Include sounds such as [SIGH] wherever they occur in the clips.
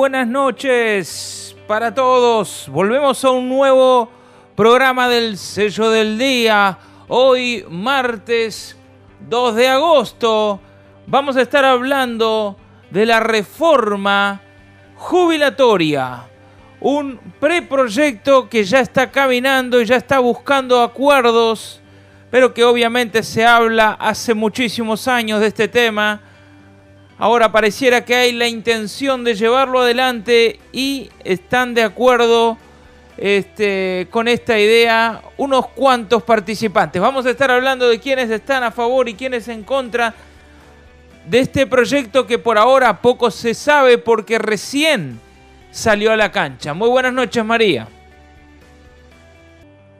buenas noches para todos. Volvemos a un nuevo programa del sello del día. Hoy, martes 2 de agosto, vamos a estar hablando de la reforma jubilatoria. Un preproyecto que ya está caminando y ya está buscando acuerdos, pero que obviamente se habla hace muchísimos años de este tema Ahora pareciera que hay la intención de llevarlo adelante y están de acuerdo este, con esta idea unos cuantos participantes. Vamos a estar hablando de quienes están a favor y quienes en contra de este proyecto que por ahora poco se sabe porque recién salió a la cancha. Muy buenas noches María.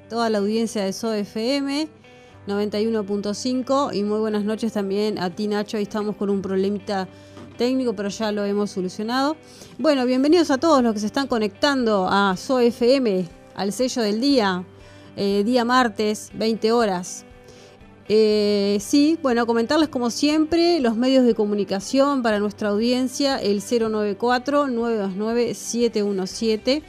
Toda la audiencia de SOFM 91.5 y muy buenas noches también a ti Nacho, ahí estamos con un problemita técnico, pero ya lo hemos solucionado. Bueno, bienvenidos a todos los que se están conectando a SOFM, al sello del día, eh, día martes, 20 horas. Eh, sí, bueno, comentarles como siempre los medios de comunicación para nuestra audiencia, el 094-929-717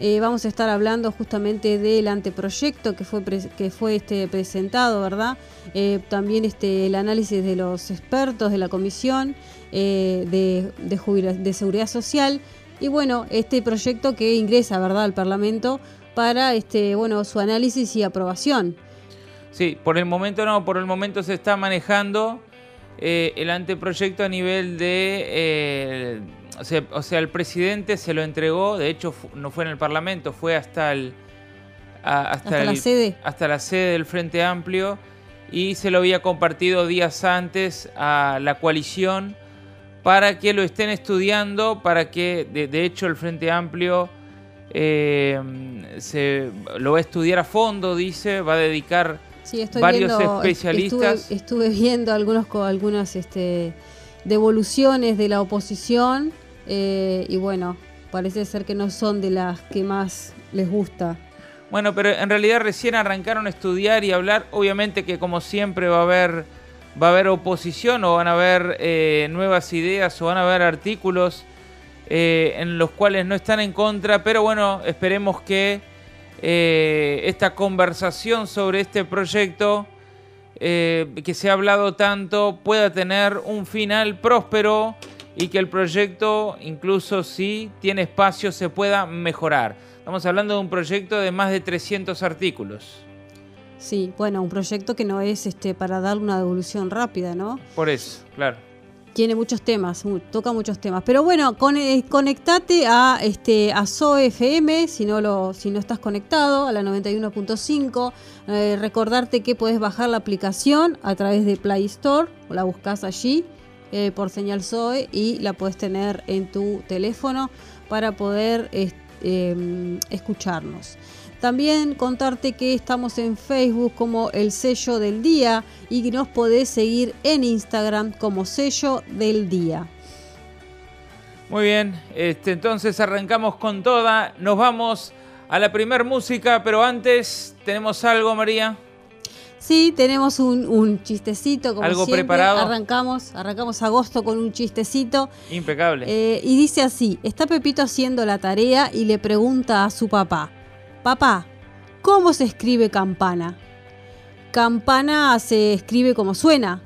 eh, vamos a estar hablando justamente del anteproyecto que fue, que fue este, presentado, ¿verdad? Eh, también este, el análisis de los expertos de la Comisión eh, de, de, Seguridad Social y bueno, este proyecto que ingresa, ¿verdad?, al Parlamento para este, bueno, su análisis y aprobación. Sí, por el momento no, por el momento se está manejando el anteproyecto a nivel de o sea, el presidente se lo entregó, de hecho no fue en el Parlamento, fue hasta el hasta, la sede hasta la sede del Frente Amplio y se lo había compartido días antes a la coalición para que lo estén estudiando, para que de, hecho el Frente Amplio eh, se lo va a estudiar a fondo, dice, va a dedicar varios especialistas. Estuve, viendo algunos algunas este, devoluciones de la oposición eh, y bueno, parece ser que no son de las que más les gusta. Bueno, pero en realidad recién arrancaron a estudiar y hablar. Obviamente que como siempre va a haber, va a haber oposición o van a haber eh, nuevas ideas o van a haber artículos eh, en los cuales no están en contra. Pero bueno, esperemos que esta conversación sobre este proyecto que se ha hablado tanto pueda tener un final próspero y que el proyecto, incluso si tiene espacio, se pueda mejorar. Estamos hablando de un proyecto de más de 300 artículos. Sí, bueno, un proyecto que no es este para dar una devolución rápida, ¿no? Por eso, claro. Tiene muchos temas, toca muchos temas. Pero bueno, eh, conectate a este a SOFM si no lo si no estás conectado a la 91.5. Eh, recordarte que puedes bajar la aplicación a través de Play Store, o la buscas allí eh, por señal Zoe y la puedes tener en tu teléfono para poder em, escucharnos. También contarte que estamos en Facebook como el sello del día y que nos podés seguir en Instagram como sello del día. Muy bien, este, entonces arrancamos con toda, nos vamos a la primer música, pero antes tenemos algo, María. Sí, tenemos un, chistecito como ¿Algo siempre. preparado? Arrancamos, arrancamos agosto con un chistecito. Impecable. Eh, y dice así, está Pepito haciendo la tarea y le pregunta a su papá, papá, ¿cómo se escribe campana? Campana se escribe como suena.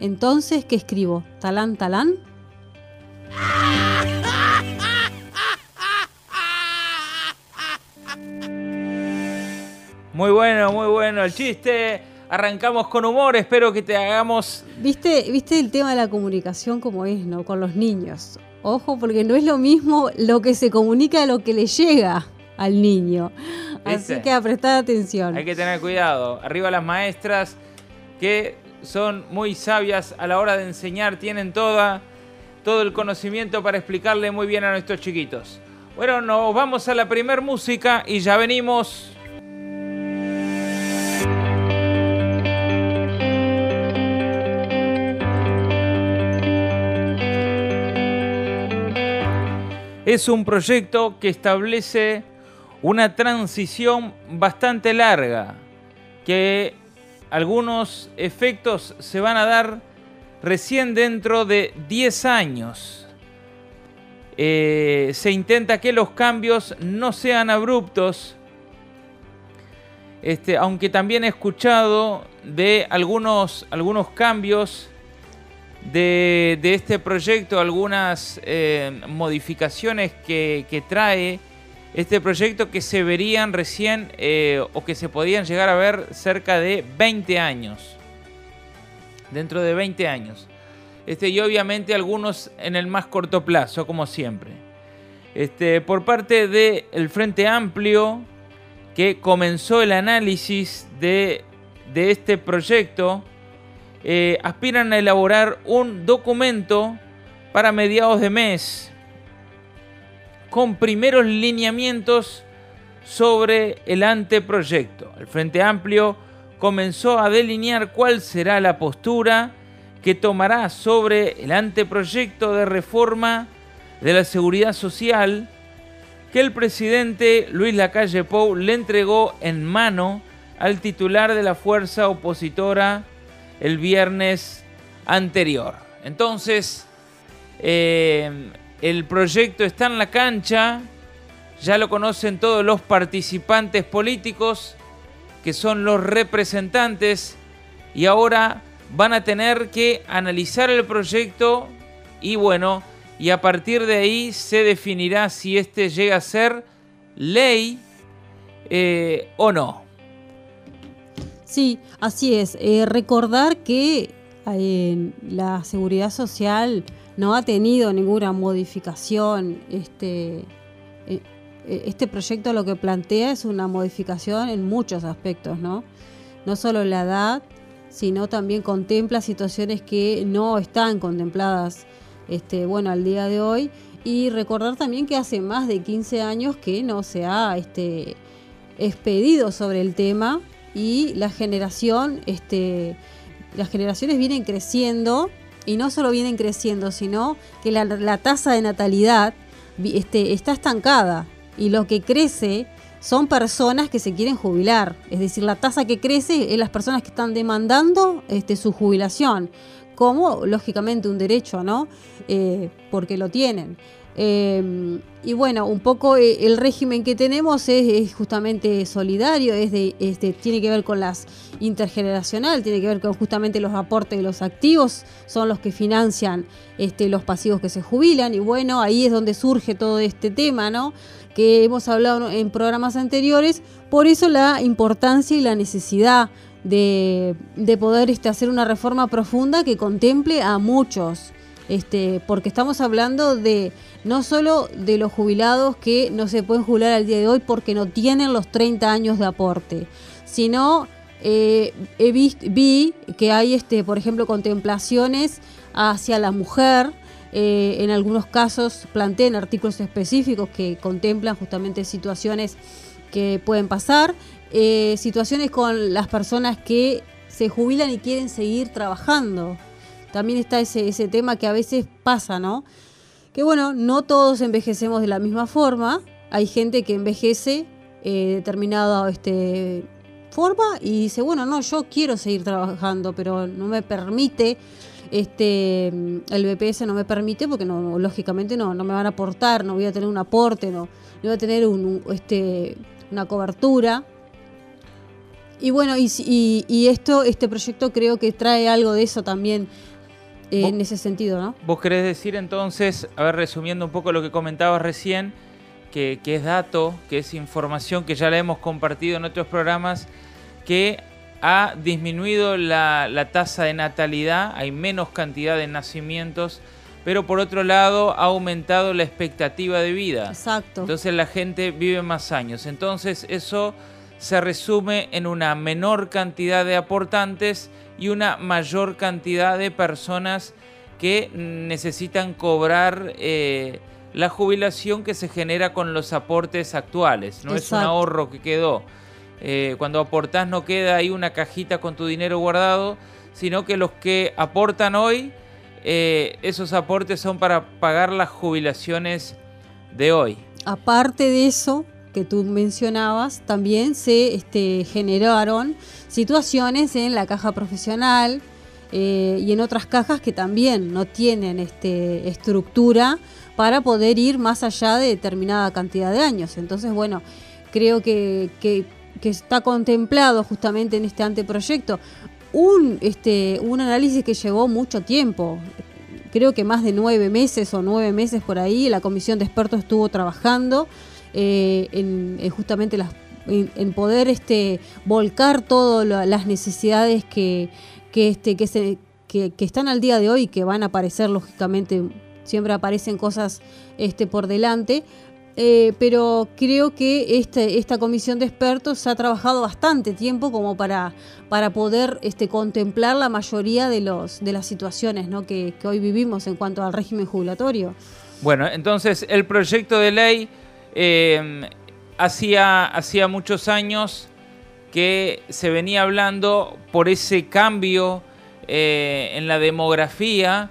Entonces, ¿qué escribo? ¿Talán, talán? Muy bueno, muy bueno el chiste arrancamos con humor, espero que te hagamos... ¿Viste, viste el tema de la comunicación como es, ¿no? Con los niños. Ojo, porque no es lo mismo lo que se comunica a lo que le llega al niño. Así que a prestar atención. Hay que tener cuidado. Arriba las maestras que son muy sabias a la hora de enseñar, tienen toda, todo el conocimiento para explicarle muy bien a nuestros chiquitos. Bueno, nos vamos a la primer música y ya venimos. Es un proyecto que establece una transición bastante larga, que algunos efectos se van a dar recién dentro de 10 años. eh, se intenta que los cambios no sean abruptos. Este, aunque también he escuchado de algunos, algunos cambios de, este proyecto, algunas eh, modificaciones que, trae este proyecto que se verían recién eh, o que se podían llegar a ver cerca de 20 años. Dentro de 20 años. Este, y obviamente algunos en el más corto plazo, como siempre. Este, por parte del Frente Amplio, que comenzó el análisis de, este proyecto, eh, aspiran a elaborar un documento para mediados de mes con primeros lineamientos sobre el anteproyecto. El Frente Amplio comenzó a delinear cuál será la postura que tomará sobre el anteproyecto de reforma de la seguridad social que el presidente Luis Lacalle Pou le entregó en mano al titular de la fuerza opositora el viernes anterior. Entonces, eh, el proyecto está en la cancha, ya lo conocen todos los participantes políticos, que son los representantes, y ahora van a tener que analizar el proyecto y bueno, y a partir de ahí se definirá si este llega a ser ley eh, o no. Sí, así es. Eh, recordar que eh, la seguridad social no ha tenido ninguna modificación. Este, este proyecto lo que plantea es una modificación en muchos aspectos, ¿no? No solo la edad, sino también contempla situaciones que no están contempladas este, bueno, al día de hoy. Y recordar también que hace más de 15 años que no se ha este, expedido sobre el tema y la generación, este, las generaciones vienen creciendo y no solo vienen creciendo, sino que la, tasa de natalidad este, está estancada y lo que crece son personas que se quieren jubilar. Es decir, la tasa que crece es las personas que están demandando este, su jubilación, como lógicamente un derecho, ¿no? Eh, porque lo tienen. Eh, y bueno, un poco eh, el régimen que tenemos es, justamente solidario, es de, tiene que ver con las intergeneracional, tiene que ver con justamente los aportes de los activos, son los que financian este, los pasivos que se jubilan. Y bueno, ahí es donde surge todo este tema, ¿no? Que hemos hablado en programas anteriores, por eso la importancia y la necesidad de, poder este, hacer una reforma profunda que contemple a muchos este, porque estamos hablando de no solo de los jubilados que no se pueden jubilar al día de hoy porque no tienen los 30 años de aporte, sino eh, he vi que hay, este, por ejemplo, contemplaciones hacia la mujer. Eh, en algunos casos plantean artículos específicos que contemplan justamente situaciones que pueden pasar, eh, situaciones con las personas que se jubilan y quieren seguir trabajando también está ese, ese tema que a veces pasa, ¿no? Que bueno, no todos envejecemos de la misma forma. Hay gente que envejece eh, determinada este, forma y dice, bueno, no, yo quiero seguir trabajando, pero no me permite, este, el BPS no me permite porque no, lógicamente no, no me van a aportar, no voy a tener un aporte, no, voy a tener un, este, una cobertura. Y bueno, y, y, y, esto, este proyecto creo que trae algo de eso también en ese sentido, ¿no? Vos querés decir entonces, a ver, resumiendo un poco lo que comentabas recién, que, es dato, que es información que ya la hemos compartido en otros programas, que ha disminuido la, la tasa de natalidad, hay menos cantidad de nacimientos, pero por otro lado ha aumentado la expectativa de vida. Exacto. Entonces la gente vive más años. Entonces eso se resume en una menor cantidad de aportantes y una mayor cantidad de personas que necesitan cobrar eh, la jubilación que se genera con los aportes actuales. No es un ahorro que quedó. Eh, cuando aportás no queda ahí una cajita con tu dinero guardado, sino que los que aportan hoy, eh, esos aportes son para pagar las jubilaciones de hoy. Aparte de eso, que tú mencionabas, también se este, generaron situaciones en la caja profesional, eh, y en otras cajas que también no tienen este, estructura para poder ir más allá de determinada cantidad de años. Entonces, bueno, creo que, que, está contemplado justamente en este anteproyecto un, este, un análisis que llevó mucho tiempo. Creo que más de nueve meses o nueve meses por ahí, la comisión de expertos estuvo trabajando eh, en, justamente las, en, poder este, volcar todas las necesidades que, que, este, que, se, que, que están al día de hoy que van a aparecer lógicamente siempre aparecen cosas este, por delante, eh, pero creo que este, esta comisión de expertos ha trabajado bastante tiempo como para, para poder este, contemplar la mayoría de, los, de las situaciones ¿no? que, hoy vivimos en cuanto al régimen jubilatorio. Bueno, entonces el proyecto de ley eh, hacía, hacía muchos años que se venía hablando por ese cambio eh, en la demografía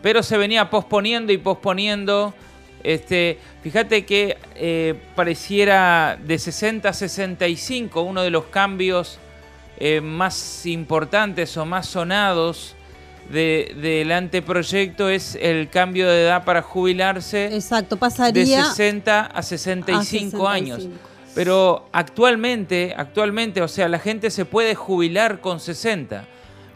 pero se venía posponiendo y posponiendo. Este, fíjate que eh, pareciera de 60 a 65 uno de los cambios más importantes o más sonados del anteproyecto es el cambio de edad para jubilarse. Exacto, pasaría de 60 a 65, años. Pero actualmente, actualmente, o sea, la gente se puede jubilar con 60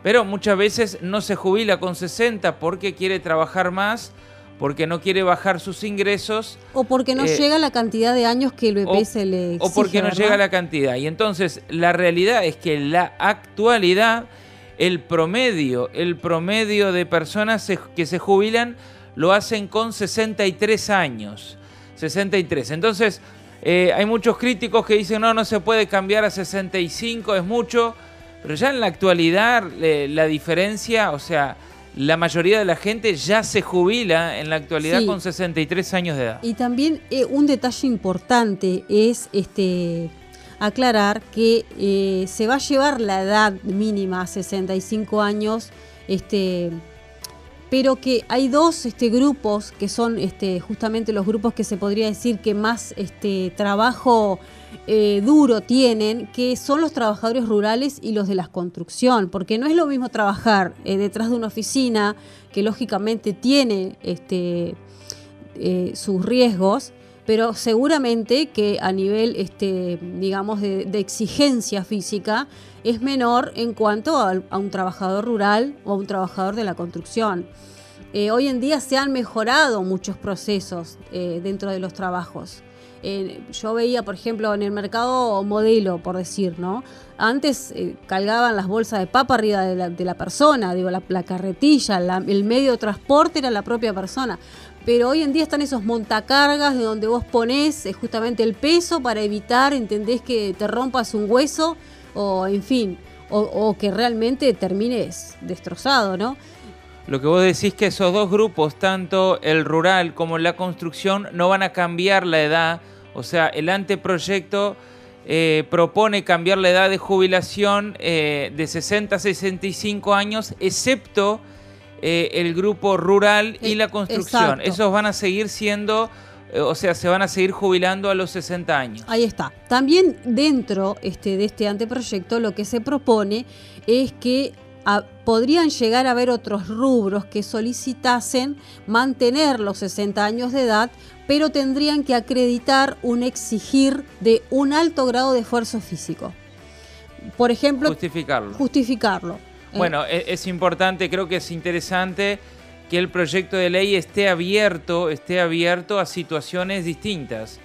pero muchas veces no se jubila con 60 porque quiere trabajar más, porque no quiere bajar sus ingresos. O porque no eh, llega la cantidad de años que el BP se le exige, O porque no llega la cantidad. Y entonces la realidad es que en la actualidad el promedio, el promedio de personas que se jubilan lo hacen con 63 años. 63. Entonces eh, hay muchos críticos que dicen no, no se puede cambiar a 65, es mucho. Pero ya en la actualidad la diferencia, o sea, la mayoría de la gente ya se jubila en la actualidad con 63 años de edad. Y también eh, un detalle importante es este aclarar que eh, se va a llevar la edad mínima a 65 años, este, pero que hay dos este, grupos que son este, justamente los grupos que se podría decir que más este, trabajo eh, duro tienen, que son los trabajadores rurales y los de la construcción, porque no es lo mismo trabajar eh, detrás de una oficina, que lógicamente tiene este, sus riesgos, pero seguramente que a nivel, este, digamos, de, exigencia física es menor en cuanto a, un trabajador rural o a un trabajador de la construcción. hoy en día se han mejorado muchos procesos dentro de los trabajos yo veía, por ejemplo, en el mercado modelo, por decir, ¿no? Antes eh, cargaban las bolsas de papa arriba de la, persona, digo, la, carretilla, el medio de transporte era la propia persona. Pero hoy en día están esos montacargas de donde vos ponés eh, justamente el peso para evitar, entendés, que te rompas un hueso o, en fin, o, que realmente termines destrozado, ¿no? Lo que vos decís que esos dos grupos, tanto el rural como la construcción, no van a cambiar la edad. O sea, el anteproyecto eh, propone cambiar la edad de jubilación eh, de 60 a 65 años, excepto eh, el grupo rural y la construcción. Esos van a seguir siendo o sea, se van a seguir jubilando a los 60 años. Ahí está. También dentro este, de este anteproyecto lo que se propone es que podrían llegar a haber otros rubros que solicitasen mantener los 60 años de edad, pero tendrían que acreditar un exigir de un alto grado de esfuerzo físico. Por ejemplo, justificarlo. Justificarlo. Eh, bueno, es, es importante, creo que es interesante que el proyecto de ley esté abierto, esté abierto a situaciones distintas,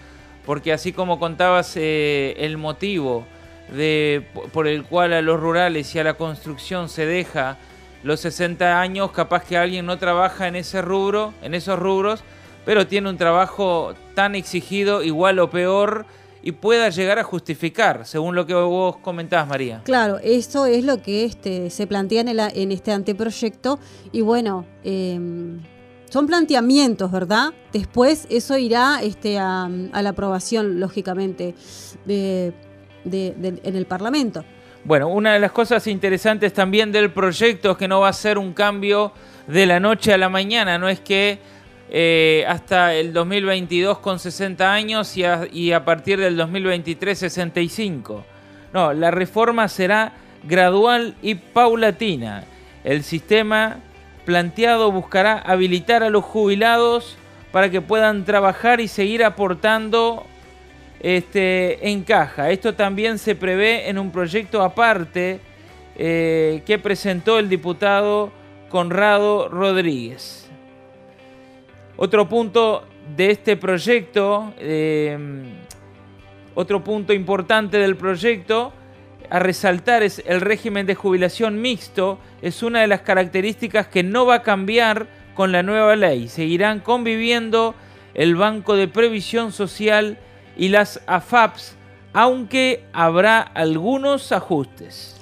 porque así como contabas eh, el motivo de, por el cual a los rurales y a la construcción se deja los 60 años, capaz que alguien no trabaja en ese rubro, en esos rubros, pero tiene un trabajo tan exigido, igual o peor, y pueda llegar a justificar, según lo que vos comentabas, María. Claro, eso es lo que este, se plantea en, en este anteproyecto, y bueno, em, son planteamientos, ¿verdad? Después eso irá este, a, a la aprobación, lógicamente, de en el Parlamento. Bueno, una de las cosas interesantes también del proyecto es que no va a ser un cambio de la noche a la mañana, no es que eh, hasta el 2022 con 60 años y a, partir del 2023 65. No, la reforma será gradual y paulatina. El sistema planteado buscará habilitar a los jubilados para que puedan trabajar y seguir aportando este, en caja. Esto también se prevé en un proyecto aparte eh, que presentó el diputado Conrado Rodríguez. Otro punto de este proyecto, eh, otro punto importante del proyecto a resaltar es el régimen de jubilación mixto, es una de las características que no va a cambiar con la nueva ley. Seguirán conviviendo el Banco de Previsión Social y las AFAPs, aunque habrá algunos ajustes.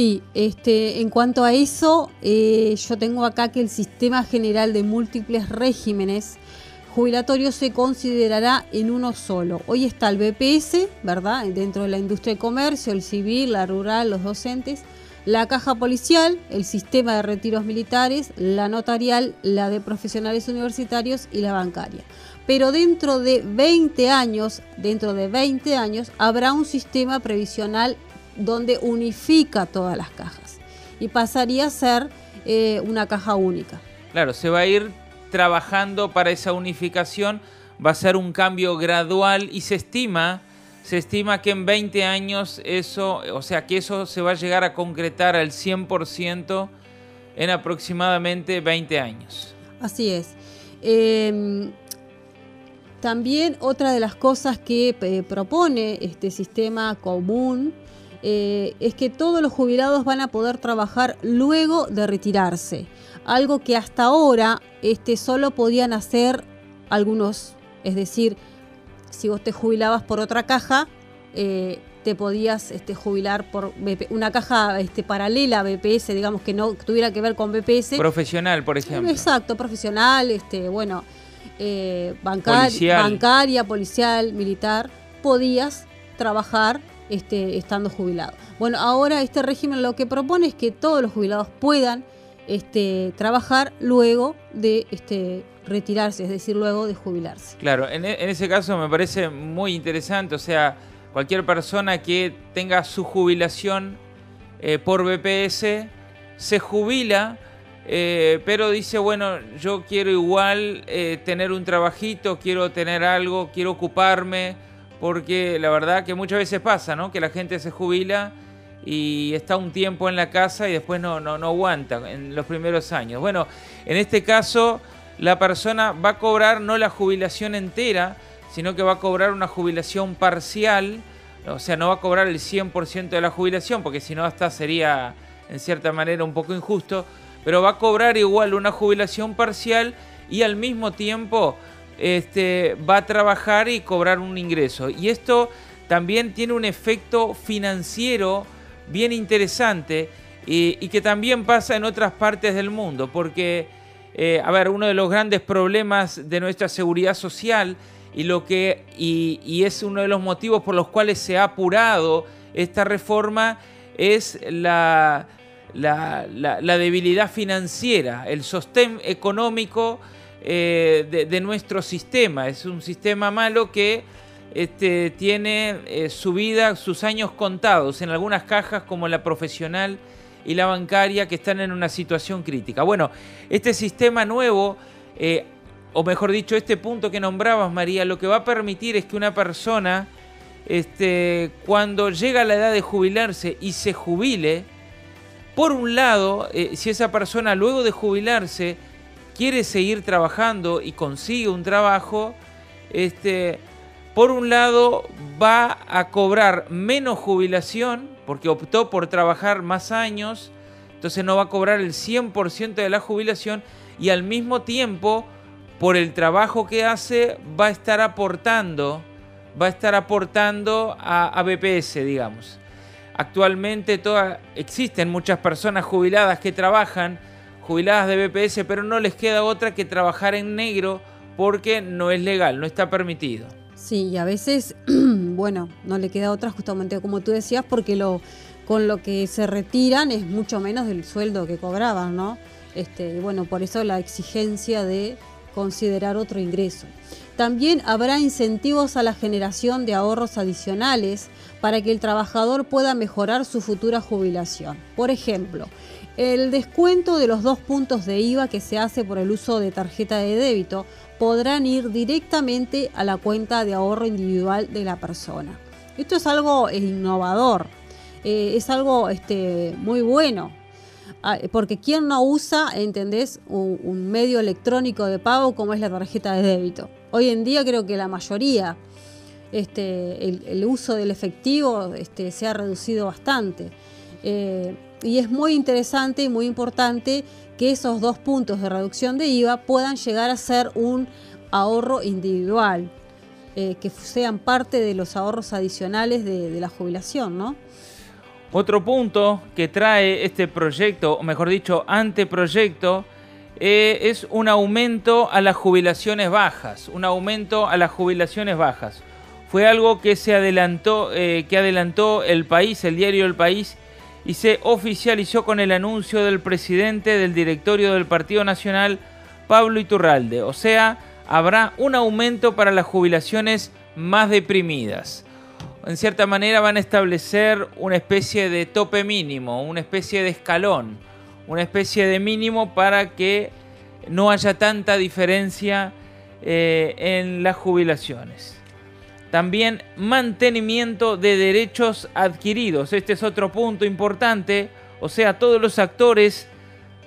Sí, este, en cuanto a eso, eh, yo tengo acá que el Sistema General de Múltiples Regímenes jubilatorio se considerará en uno solo. Hoy está el BPS, ¿verdad? Dentro de la industria de comercio, el civil, la rural, los docentes, la caja policial, el sistema de retiros militares, la notarial, la de profesionales universitarios y la bancaria. Pero dentro de 20 años, dentro de 20 años, habrá un sistema previsional donde unifica todas las cajas y pasaría a ser eh, una caja única. Claro, se va a ir trabajando para esa unificación. Va a ser un cambio gradual y se estima, se estima que en 20 años eso, o sea, que eso se va a llegar a concretar al 100% en aproximadamente 20 años. Así es. Em, también otra de las cosas que eh, propone este sistema común eh, es que todos los jubilados van a poder trabajar luego de retirarse algo que hasta ahora este, solo podían hacer algunos, es decir, si vos te jubilabas por otra caja, eh, te podías este, jubilar por una caja este, paralela a BPS, digamos que no tuviera que ver con BPS. Profesional, por ejemplo. Exacto, profesional, este, bueno, eh, bancaria, policial, militar, podías trabajar este, estando jubilado. Bueno, ahora este régimen lo que propone es que todos los jubilados puedan este, trabajar luego de este, retirarse, es decir, luego de jubilarse. Claro, en, e, ese caso me parece muy interesante, o sea, cualquier persona que tenga su jubilación eh, por BPS se jubila, eh, pero dice, bueno, yo quiero igual eh, tener un trabajito, quiero tener algo, quiero ocuparme, porque la verdad que muchas veces pasa, ¿no? Que la gente se jubila y está un tiempo en la casa y después no, no, aguanta en los primeros años. Bueno, en este caso la persona va a cobrar no la jubilación entera, sino que va a cobrar una jubilación parcial, o sea, no va a cobrar el 100% de la jubilación, porque si no hasta sería en cierta manera un poco injusto, pero va a cobrar igual una jubilación parcial y al mismo tiempo este, va a trabajar y cobrar un ingreso. Y esto también tiene un efecto financiero bien interesante y, que también pasa en otras partes del mundo, porque, eh, a ver, uno de los grandes problemas de nuestra seguridad social y, lo que, y, es uno de los motivos por los cuales se ha apurado esta reforma es la, la, debilidad financiera, el sostén económico eh, de, nuestro sistema. Es un sistema malo que este, tiene eh, su vida, sus años contados en algunas cajas como la profesional y la bancaria que están en una situación crítica. Bueno, este sistema nuevo, eh, o mejor dicho, este punto que nombrabas, María, lo que va a permitir es que una persona, este, cuando llega a la edad de jubilarse y se jubile, por un lado, si esa persona luego de jubilarse quiere seguir trabajando y consigue un trabajo, este, por un lado va a cobrar menos jubilación porque optó por trabajar más años, entonces no va a cobrar el 100% de la jubilación y al mismo tiempo por el trabajo que hace va a estar aportando, va a estar aportando a, BPS, digamos. Actualmente existen muchas personas jubiladas que trabajan, jubiladas de BPS, pero no les queda otra que trabajar en negro porque no es legal, no está permitido. Sí, y a veces, [CLEARS THROAT] bueno, no le queda otra justamente como tú decías, porque lo con lo que se retiran es mucho menos del sueldo que cobraban, ¿no? Este, bueno, por eso la exigencia de considerar otro ingreso. También habrá incentivos a la generación de ahorros adicionales para que el trabajador pueda mejorar su futura jubilación. Por ejemplo, El descuento de los dos puntos de IVA que se hace por el uso de tarjeta de débito podrán ir directamente a la cuenta de ahorro individual de la persona. Esto es algo innovador, eh, es algo este, muy bueno, ah, porque ¿quién no usa, entendés, un, medio electrónico de pago como es la tarjeta de débito? Hoy en día creo que la mayoría, este, el, uso del efectivo este, se ha reducido bastante. Eh, y es muy interesante y muy importante que esos dos puntos de reducción de IVA puedan llegar a ser un ahorro individual, eh, que sean parte de los ahorros adicionales de, la jubilación, ¿no? Otro punto que trae este proyecto, o mejor dicho, anteproyecto, eh, es un aumento a las jubilaciones bajas, un aumento a las jubilaciones bajas. Fue algo que se adelantó, eh, que adelantó el país, el diario El País, y se oficializó con el anuncio del presidente del directorio del Partido Nacional, Pablo Iturralde. O sea, habrá un aumento para las jubilaciones más deprimidas. En cierta manera van a establecer una especie de tope mínimo, una especie de escalón, una especie de mínimo para que no haya tanta diferencia eh, en las jubilaciones. También mantenimiento de derechos adquiridos. Este es otro punto importante. O sea, todos los actores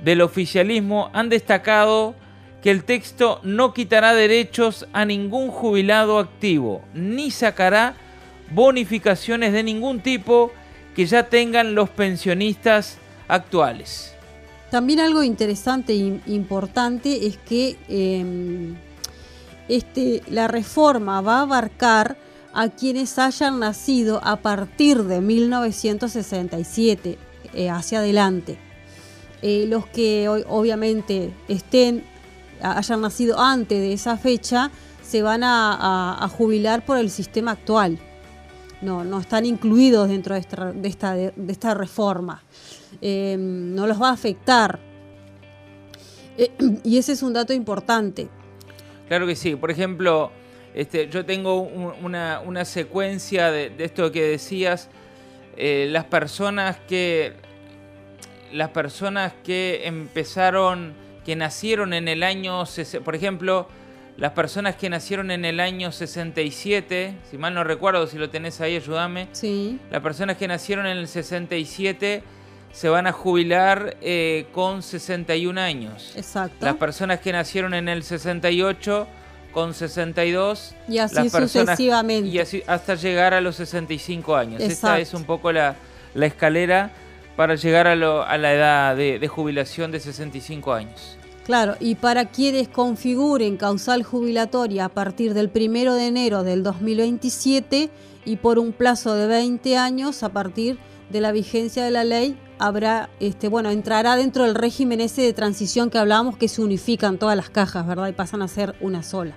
del oficialismo han destacado que el texto no quitará derechos a ningún jubilado activo, ni sacará bonificaciones de ningún tipo que ya tengan los pensionistas actuales. También algo interesante e importante es que em, este, la reforma va a abarcar a quienes hayan nacido a partir de 1967 eh, hacia adelante. Eh, los que hoy, obviamente estén, hayan nacido antes de esa fecha, se van a, jubilar por el sistema actual. No, no están incluidos dentro de esta, reforma. Eh, no los va a afectar. [CLEARS THROAT] y ese es un dato importante. Claro que sí. Por ejemplo, este, yo tengo una, secuencia de, esto que decías. Eh, las personas que. Las personas que empezaron. que nacieron en el año. Por ejemplo, las personas que nacieron en el año 67, si mal no recuerdo, si lo tenés ahí, ayúdame. Sí. Las personas que nacieron en el 67 se van a jubilar eh, con 61 años. Exacto. Las personas que nacieron en el 68 con 62. Y así sucesivamente. y así hasta llegar a los 65 años. Esta es un poco la, escalera para llegar a, la edad de, de, jubilación de 65 años. Claro, y para quienes configuren causal jubilatoria a partir del 1 de enero del 2027 y por un plazo de 20 años a partir de la vigencia de la ley habrá, este, bueno, entrará dentro del régimen ese de transición que hablábamos que se unifican todas las cajas, ¿verdad? Y pasan a ser una sola.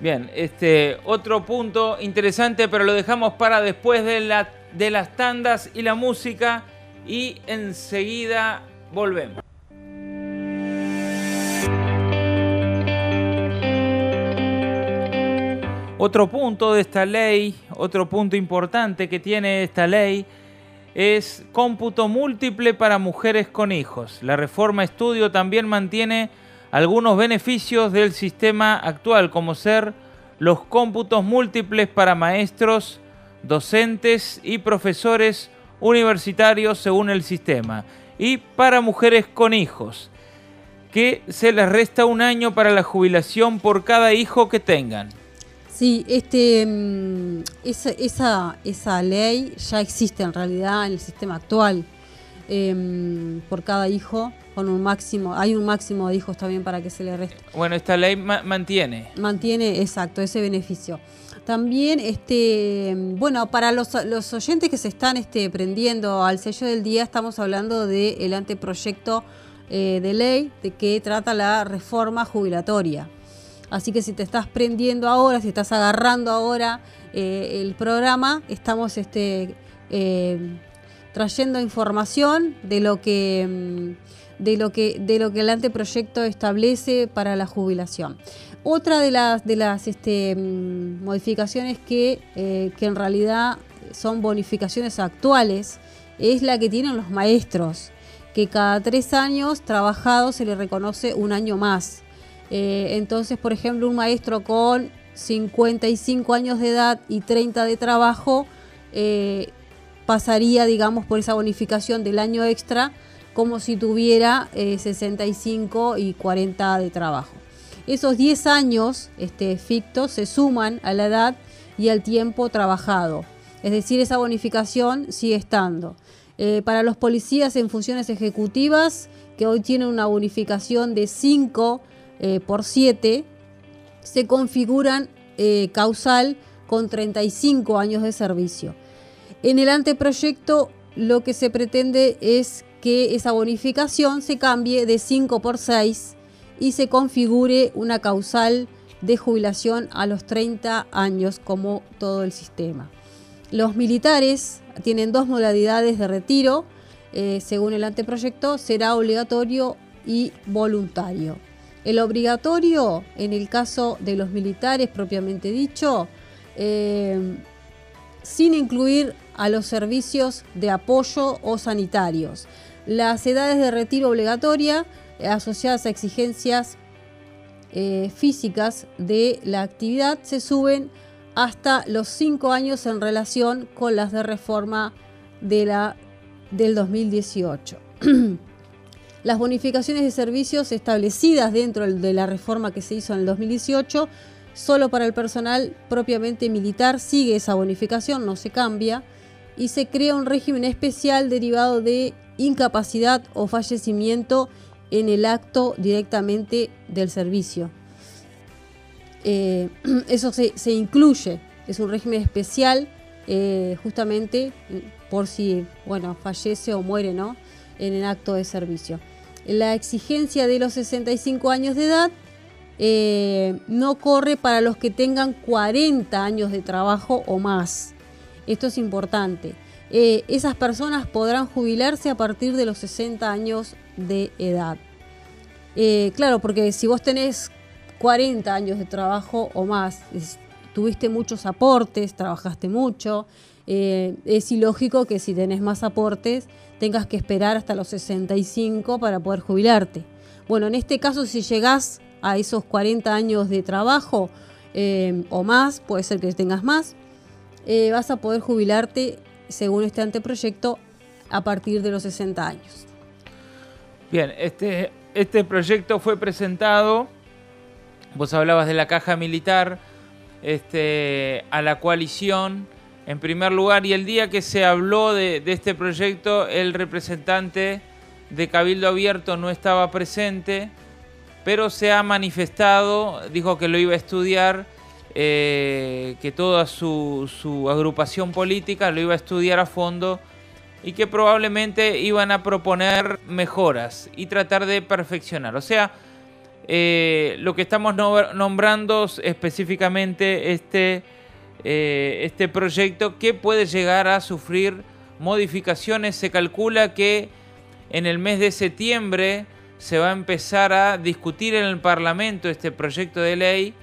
Bien, este otro punto interesante, pero lo dejamos para después de, la, de las tandas y la música y enseguida volvemos. Otro punto de esta ley, otro punto importante que tiene esta ley es cómputo múltiple para mujeres con hijos. La reforma estudio también mantiene algunos beneficios del sistema actual, como ser los cómputos múltiples para maestros, docentes y profesores universitarios según el sistema, y para mujeres con hijos, que se les resta un año para la jubilación por cada hijo que tengan. Sí, este, mm, esa, esa, ley ya existe en realidad en el sistema actual. Em, por cada hijo, con un máximo, hay un máximo de hijos también para que se le reste. Bueno, esta ley mantiene. Mantiene, exacto, ese beneficio. También, este, bueno, para los, oyentes que se están este, prendiendo al sello del día, estamos hablando del anteproyecto eh, de ley de que trata la reforma jubilatoria. Así que si te estás prendiendo ahora, si estás agarrando ahora eh, el programa, estamos este, eh, trayendo información de lo que mm, de lo que de lo que el anteproyecto establece para la jubilación. Otra de las de las este, mm, modificaciones que, eh, que en realidad son bonificaciones actuales es la que tienen los maestros. que cada tres años trabajado se le reconoce un año más. Eh, entonces, por ejemplo, un maestro con 55 años de edad y 30 de trabajo eh, pasaría, digamos, por esa bonificación del año extra como si tuviera 65 y 40 de trabajo. Esos 10 años este, fictos se suman a la edad y al tiempo trabajado. Es decir, esa bonificación sigue estando. Eh, para los policías en funciones ejecutivas, que hoy tienen una bonificación de 5 eh, por 7, se configuran eh, causal con 35 años de servicio. En el anteproyecto lo que se pretende es que esa bonificación se cambie de 5 por 6 y se configure una causal de jubilación a los 30 años como todo el sistema. Los militares tienen dos modalidades de retiro, eh, según el anteproyecto, será obligatorio y voluntario. El obligatorio, en el caso de los militares propiamente dicho, eh, sin incluir a los servicios de apoyo o sanitarios. Las edades de retiro obligatoria asociadas a exigencias eh, físicas de la actividad se suben hasta los 5 años en relación con las de reforma de la, del 2018. [CLEARS THROAT] las bonificaciones de servicios establecidas dentro de la reforma que se hizo en el 2018, solo para el personal propiamente militar sigue esa bonificación, no se cambia, y se crea un régimen especial derivado de incapacidad o fallecimiento en el acto directamente del servicio. Eh, [CLEARS THROAT] eso se, incluye, es un régimen especial eh, justamente por si bueno, fallece o muere ¿no? en el acto de servicio. La exigencia de los 65 años de edad eh, no corre para los que tengan 40 años de trabajo o más. Esto es importante. Eh, esas personas podrán jubilarse a partir de los 60 años de edad. Eh, claro, porque si vos tenés 40 años de trabajo o más, tuviste muchos aportes, trabajaste mucho, eh, es ilógico que si tenés más aportes tengas que esperar hasta los 65 para poder jubilarte. Bueno, en este caso si llegás a esos 40 años de trabajo o más, puede ser que tengas más, vas a poder jubilarte según este anteproyecto, a partir de los 60 años. Bien, este, este proyecto fue presentado, vos hablabas de la caja militar, este, a la coalición en primer lugar, y el día que se habló de, este proyecto, el representante de Cabildo Abierto no estaba presente, pero se ha manifestado, dijo que lo iba a estudiar eh, que toda su, agrupación política lo iba a estudiar a fondo y que probablemente iban a proponer mejoras y tratar de perfeccionar. O sea, eh, lo que estamos nombrando específicamente este, eh, este proyecto que puede llegar a sufrir modificaciones. Se calcula que en el mes de septiembre se va a empezar a discutir en el Parlamento este proyecto de ley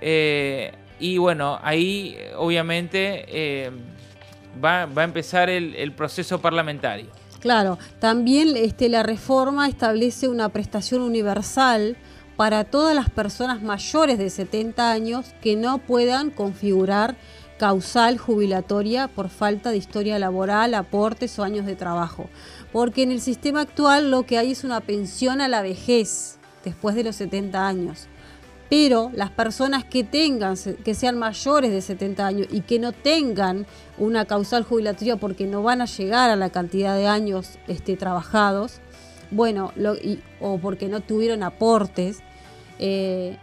eh, y bueno, ahí obviamente eh, va, a empezar el, proceso parlamentario. Claro, también este, la reforma establece una prestación universal para todas las personas mayores de 70 años que no puedan configurar causal jubilatoria por falta de historia laboral, aportes o años de trabajo. Porque en el sistema actual lo que hay es una pensión a la vejez después de los 70 años pero las personas que tengan, que sean mayores de 70 años y que no tengan una causal jubilatoria porque no van a llegar a la cantidad de años este, trabajados, bueno, o porque no tuvieron aportes, eh,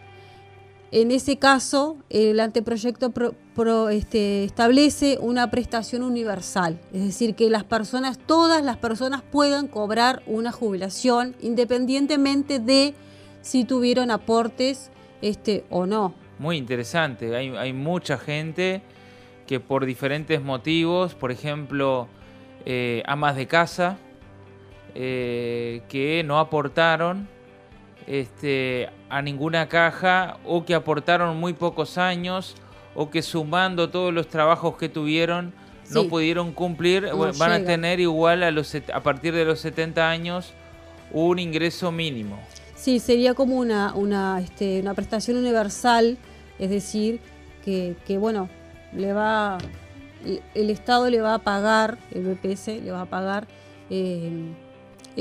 en ese caso, el anteproyecto este, establece una prestación universal, es decir, que las personas, todas las personas puedan cobrar una jubilación independientemente de si tuvieron aportes este o no. Muy interesante, hay, mucha gente que por diferentes motivos, por ejemplo, eh, amas de casa, eh, que no aportaron este, a ninguna caja o que aportaron muy pocos años o que sumando todos los trabajos que tuvieron no pudieron cumplir, van a tener igual a, los, a partir de los 70 años un ingreso mínimo. Sí, sería como una, una, este, una prestación universal, es decir, que, que bueno, le va el Estado le va a pagar, el BPS le va a pagar eh,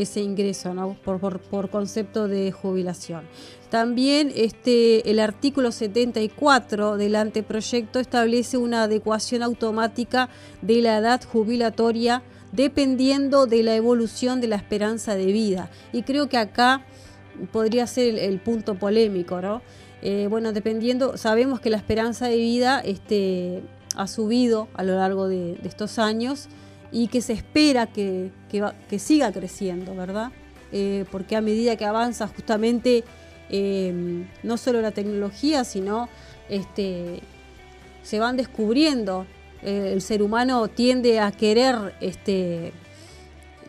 ese ingreso ¿no? por, por, concepto de jubilación. También este, el artículo 74 del anteproyecto establece una adecuación automática de la edad jubilatoria dependiendo de la evolución de la esperanza de vida. Y creo que acá podría ser el, punto polémico, ¿no? Eh, bueno, dependiendo, sabemos que la esperanza de vida este, ha subido a lo largo de, estos años y que se espera que, que, siga creciendo, ¿verdad? Eh, porque a medida que avanza justamente eh, no solo la tecnología, sino este, se van descubriendo. Eh, el ser humano tiende a querer este,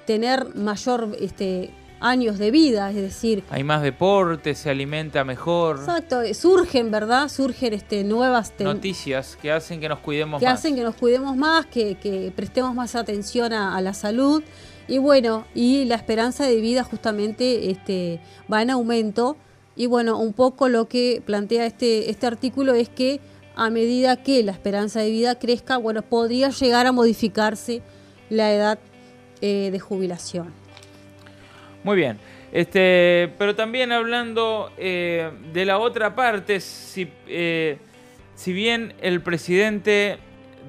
tener mayor este, años de vida, es decir... Hay más deporte, se alimenta mejor. Exacto, surgen, ¿verdad? Surgen este, nuevas... Noticias que hacen que nos cuidemos más. Que hacen que nos cuidemos más, que, prestemos más atención a, la salud. Y bueno, y la esperanza de vida justamente este, va en aumento. Y bueno, un poco lo que plantea este, este artículo es que a medida que la esperanza de vida crezca, bueno, podría llegar a modificarse la edad eh, de jubilación. Muy bien. Este, pero también hablando eh, de la otra parte, si, eh, si bien el presidente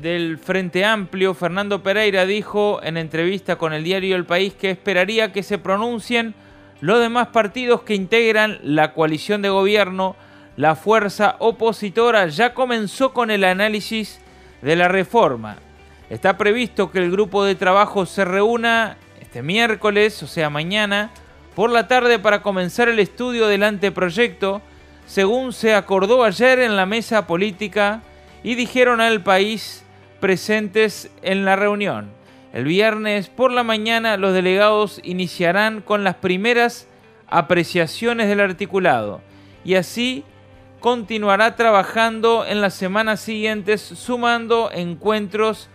del Frente Amplio, Fernando Pereira, dijo en entrevista con el diario El País que esperaría que se pronuncien los demás partidos que integran la coalición de gobierno, la fuerza opositora ya comenzó con el análisis de la reforma. Está previsto que el grupo de trabajo se reúna este miércoles, o sea mañana, por la tarde para comenzar el estudio del anteproyecto, según se acordó ayer en la mesa política y dijeron al país presentes en la reunión. El viernes por la mañana los delegados iniciarán con las primeras apreciaciones del articulado y así continuará trabajando en las semanas siguientes sumando encuentros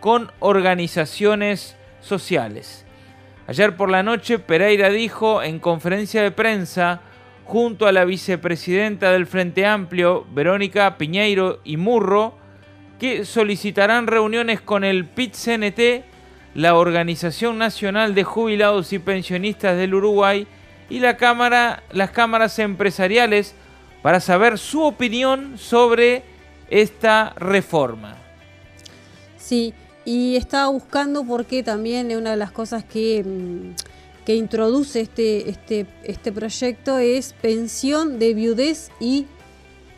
con organizaciones sociales. Ayer por la noche Pereira dijo en conferencia de prensa junto a la vicepresidenta del Frente Amplio, Verónica Piñeiro y Murro, que solicitarán reuniones con el PIT-CNT, la Organización Nacional de Jubilados y Pensionistas del Uruguay y la cámara, las cámaras empresariales para saber su opinión sobre esta reforma. Sí, y estaba buscando porque también una de las cosas que, mm, que introduce este, este, este proyecto es pensión de viudez y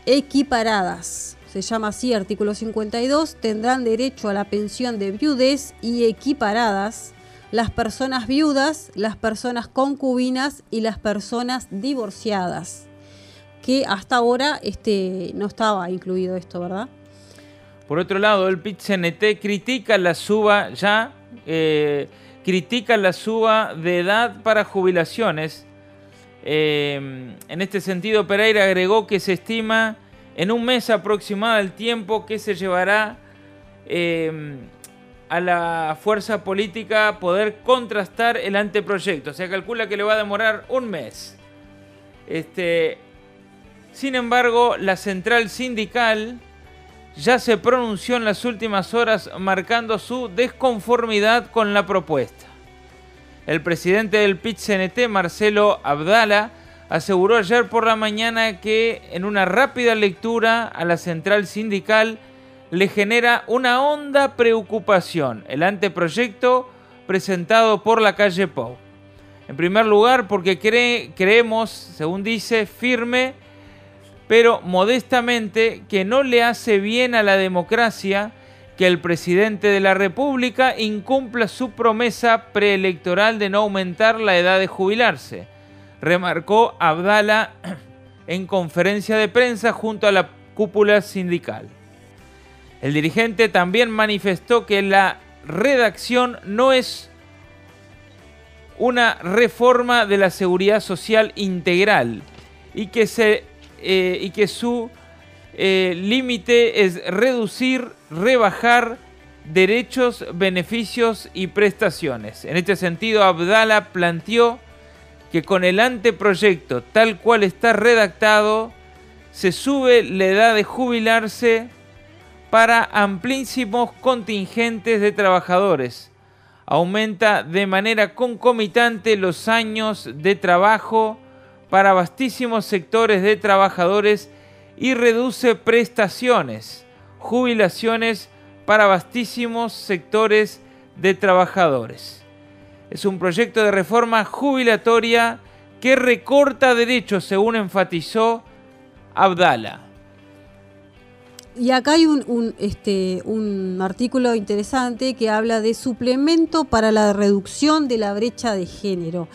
equiparadas. Se llama así, artículo 52, tendrán derecho a la pensión de viudez y equiparadas las personas viudas, las personas concubinas y las personas divorciadas. Que hasta ahora este, no estaba incluido esto, ¿verdad? Por otro lado, el PIT-CNT critica la suba ya, eh, critica la suba de edad para jubilaciones. Eh, en este sentido, Pereira agregó que se estima en un mes aproximado el tiempo que se llevará eh, a la fuerza política poder contrastar el anteproyecto. Se calcula que le va a demorar un mes. Este, sin embargo, la central sindical ya se pronunció en las últimas horas marcando su desconformidad con la propuesta. El presidente del PIT-CNT, Marcelo Abdala, aseguró ayer por la mañana que en una rápida lectura a la central sindical le genera una honda preocupación el anteproyecto presentado por la calle Pou. En primer lugar, porque creemos, según dice, firme pero modestamente que no le hace bien a la democracia que el presidente de la República incumpla su promesa preelectoral de no aumentar la edad de jubilarse, remarcó Abdala [CLEARS THROAT] en conferencia de prensa junto a la cúpula sindical. El dirigente también manifestó que la redacción no es una reforma de la seguridad social integral y que se eh, y que su eh, límite es reducir, rebajar derechos, beneficios y prestaciones. En este sentido, Abdala planteó que con el anteproyecto tal cual está redactado, se sube la edad de jubilarse para amplísimos contingentes de trabajadores. Aumenta de manera concomitante los años de trabajo para vastísimos sectores de trabajadores y reduce prestaciones, jubilaciones para vastísimos sectores de trabajadores. Es un proyecto de reforma jubilatoria que recorta derechos, según enfatizó Abdala. Y acá hay un, este, un artículo interesante que habla de suplemento para la reducción de la brecha de género.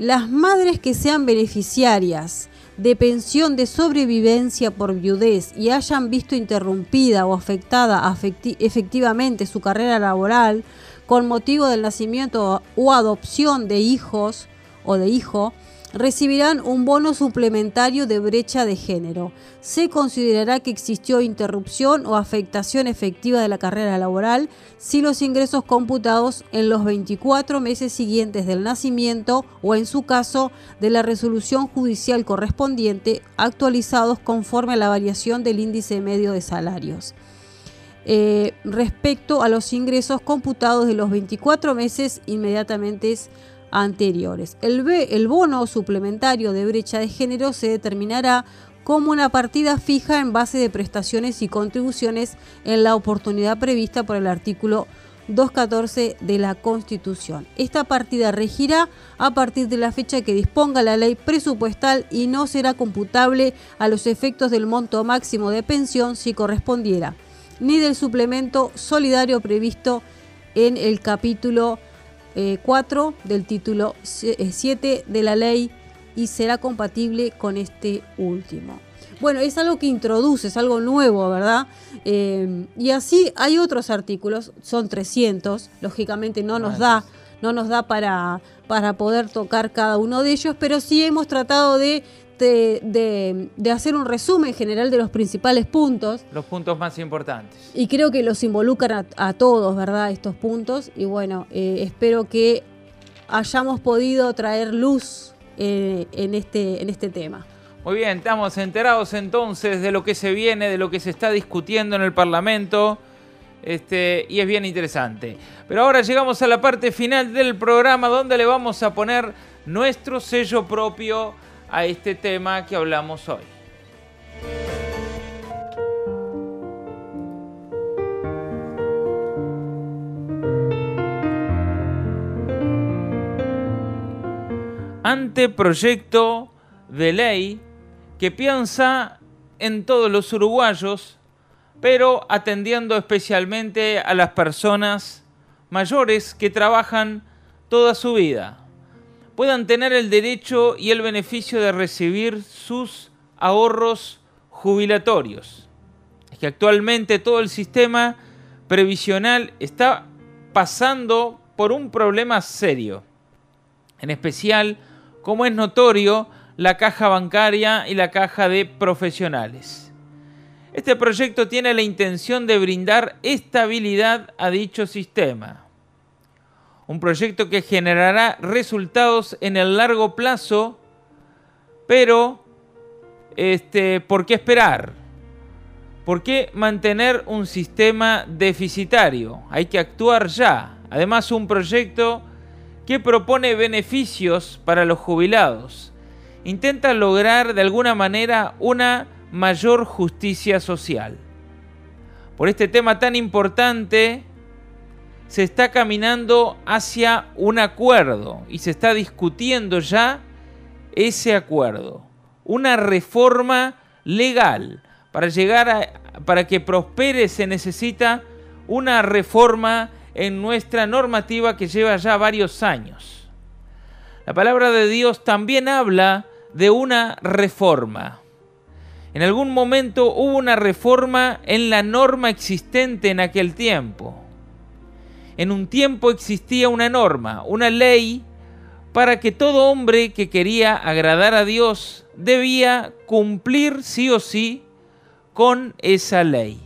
Las madres que sean beneficiarias de pensión de sobrevivencia por viudez y hayan visto interrumpida o afectada efectivamente su carrera laboral con motivo del nacimiento o adopción de hijos o de hijo, recibirán un bono suplementario de brecha de género. Se considerará que existió interrupción o afectación efectiva de la carrera laboral si los ingresos computados en los 24 meses siguientes del nacimiento o en su caso de la resolución judicial correspondiente actualizados conforme a la variación del índice medio de salarios. Eh, respecto a los ingresos computados de los 24 meses inmediatamente anteriores. El, el bono suplementario de brecha de género se determinará como una partida fija en base de prestaciones y contribuciones en la oportunidad prevista por el artículo 214 de la Constitución. Esta partida regirá a partir de la fecha que disponga la ley presupuestal y no será computable a los efectos del monto máximo de pensión si correspondiera, ni del suplemento solidario previsto en el capítulo 4 eh, del título 7 eh, de la ley y será compatible con este último. Bueno, es algo que introduce, es algo nuevo, ¿verdad? Eh, y así hay otros artículos, son 300, lógicamente no nos da, no nos da para, para poder tocar cada uno de ellos, pero sí hemos tratado de de, hacer un resumen general de los principales puntos. Los puntos más importantes. Y creo que los involucran a, todos, ¿verdad? Estos puntos. Y bueno, eh, espero que hayamos podido traer luz eh, en, este, en este tema. Muy bien, estamos enterados entonces de lo que se viene, de lo que se está discutiendo en el Parlamento. Este, y es bien interesante. Pero ahora llegamos a la parte final del programa donde le vamos a poner nuestro sello propio a este tema que hablamos hoy. Anteproyecto de ley que piensa en todos los uruguayos, pero atendiendo especialmente a las personas mayores que trabajan toda su vida puedan tener el derecho y el beneficio de recibir sus ahorros jubilatorios. Es que actualmente todo el sistema previsional está pasando por un problema serio. En especial, como es notorio, la caja bancaria y la caja de profesionales. Este proyecto tiene la intención de brindar estabilidad a dicho sistema un proyecto que generará resultados en el largo plazo, pero este, ¿por qué esperar? ¿Por qué mantener un sistema deficitario? Hay que actuar ya. Además, un proyecto que propone beneficios para los jubilados. Intenta lograr de alguna manera una mayor justicia social. Por este tema tan importante, se está caminando hacia un acuerdo y se está discutiendo ya ese acuerdo. Una reforma legal. Para llegar a, para que prospere se necesita una reforma en nuestra normativa que lleva ya varios años. La palabra de Dios también habla de una reforma. En algún momento hubo una reforma en la norma existente en aquel tiempo en un tiempo existía una norma, una ley, para que todo hombre que quería agradar a Dios debía cumplir sí o sí con esa ley.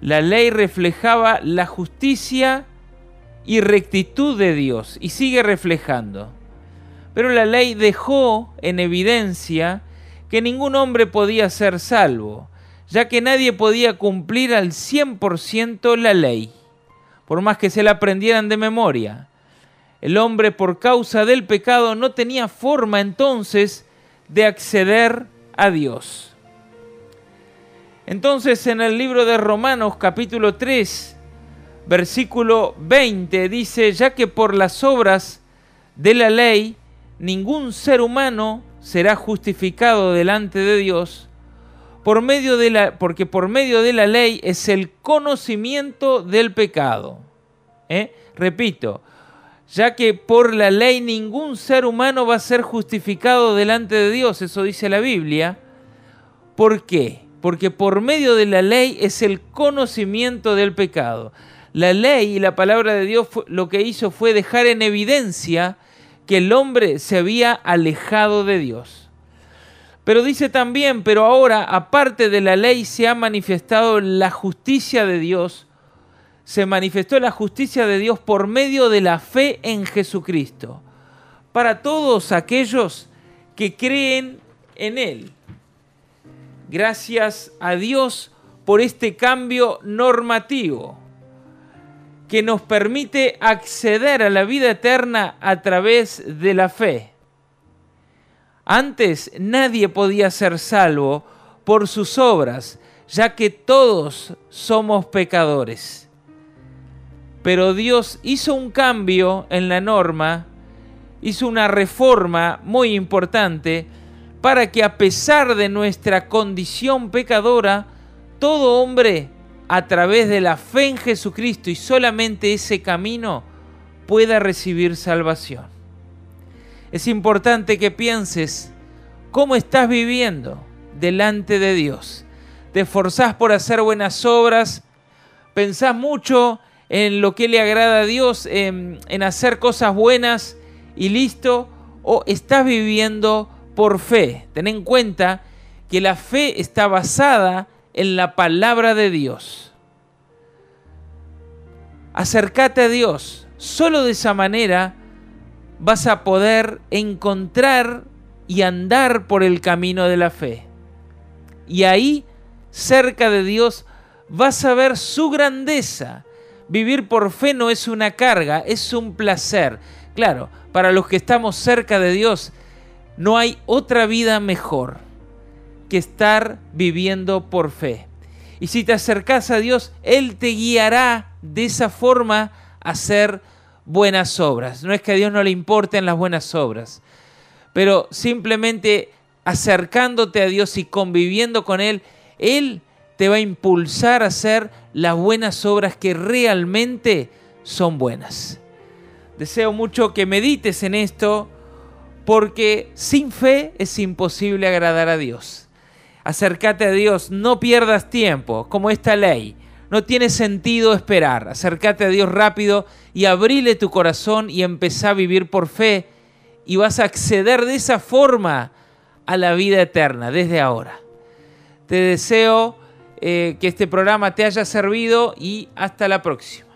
La ley reflejaba la justicia y rectitud de Dios y sigue reflejando. Pero la ley dejó en evidencia que ningún hombre podía ser salvo, ya que nadie podía cumplir al 100% la ley, por más que se la aprendieran de memoria. El hombre por causa del pecado no tenía forma entonces de acceder a Dios. Entonces en el libro de Romanos capítulo 3, versículo 20 dice, ya que por las obras de la ley ningún ser humano será justificado delante de Dios, por medio de la, porque por medio de la ley es el conocimiento del pecado. ¿Eh? Repito, ya que por la ley ningún ser humano va a ser justificado delante de Dios, eso dice la Biblia. ¿Por qué? Porque por medio de la ley es el conocimiento del pecado. La ley y la palabra de Dios lo que hizo fue dejar en evidencia que el hombre se había alejado de Dios. Pero dice también, pero ahora, aparte de la ley, se ha manifestado la justicia de Dios se manifestó la justicia de Dios por medio de la fe en Jesucristo, para todos aquellos que creen en Él. Gracias a Dios por este cambio normativo que nos permite acceder a la vida eterna a través de la fe. Antes nadie podía ser salvo por sus obras, ya que todos somos pecadores pero Dios hizo un cambio en la norma, hizo una reforma muy importante para que a pesar de nuestra condición pecadora, todo hombre a través de la fe en Jesucristo y solamente ese camino pueda recibir salvación. Es importante que pienses cómo estás viviendo delante de Dios. Te esforzás por hacer buenas obras, pensás mucho en lo que le agrada a Dios, en, hacer cosas buenas y listo, o estás viviendo por fe. Ten en cuenta que la fe está basada en la palabra de Dios. Acércate a Dios. Solo de esa manera vas a poder encontrar y andar por el camino de la fe. Y ahí, cerca de Dios, vas a ver su grandeza, vivir por fe no es una carga, es un placer. Claro, para los que estamos cerca de Dios, no hay otra vida mejor que estar viviendo por fe. Y si te acercas a Dios, Él te guiará de esa forma a hacer buenas obras. No es que a Dios no le importen las buenas obras, pero simplemente acercándote a Dios y conviviendo con Él, Él te va a impulsar a hacer las buenas obras que realmente son buenas. Deseo mucho que medites en esto porque sin fe es imposible agradar a Dios. Acércate a Dios, no pierdas tiempo, como esta ley. No tiene sentido esperar. Acércate a Dios rápido y abrile tu corazón y empezá a vivir por fe y vas a acceder de esa forma a la vida eterna desde ahora. Te deseo eh, que este programa te haya servido y hasta la próxima.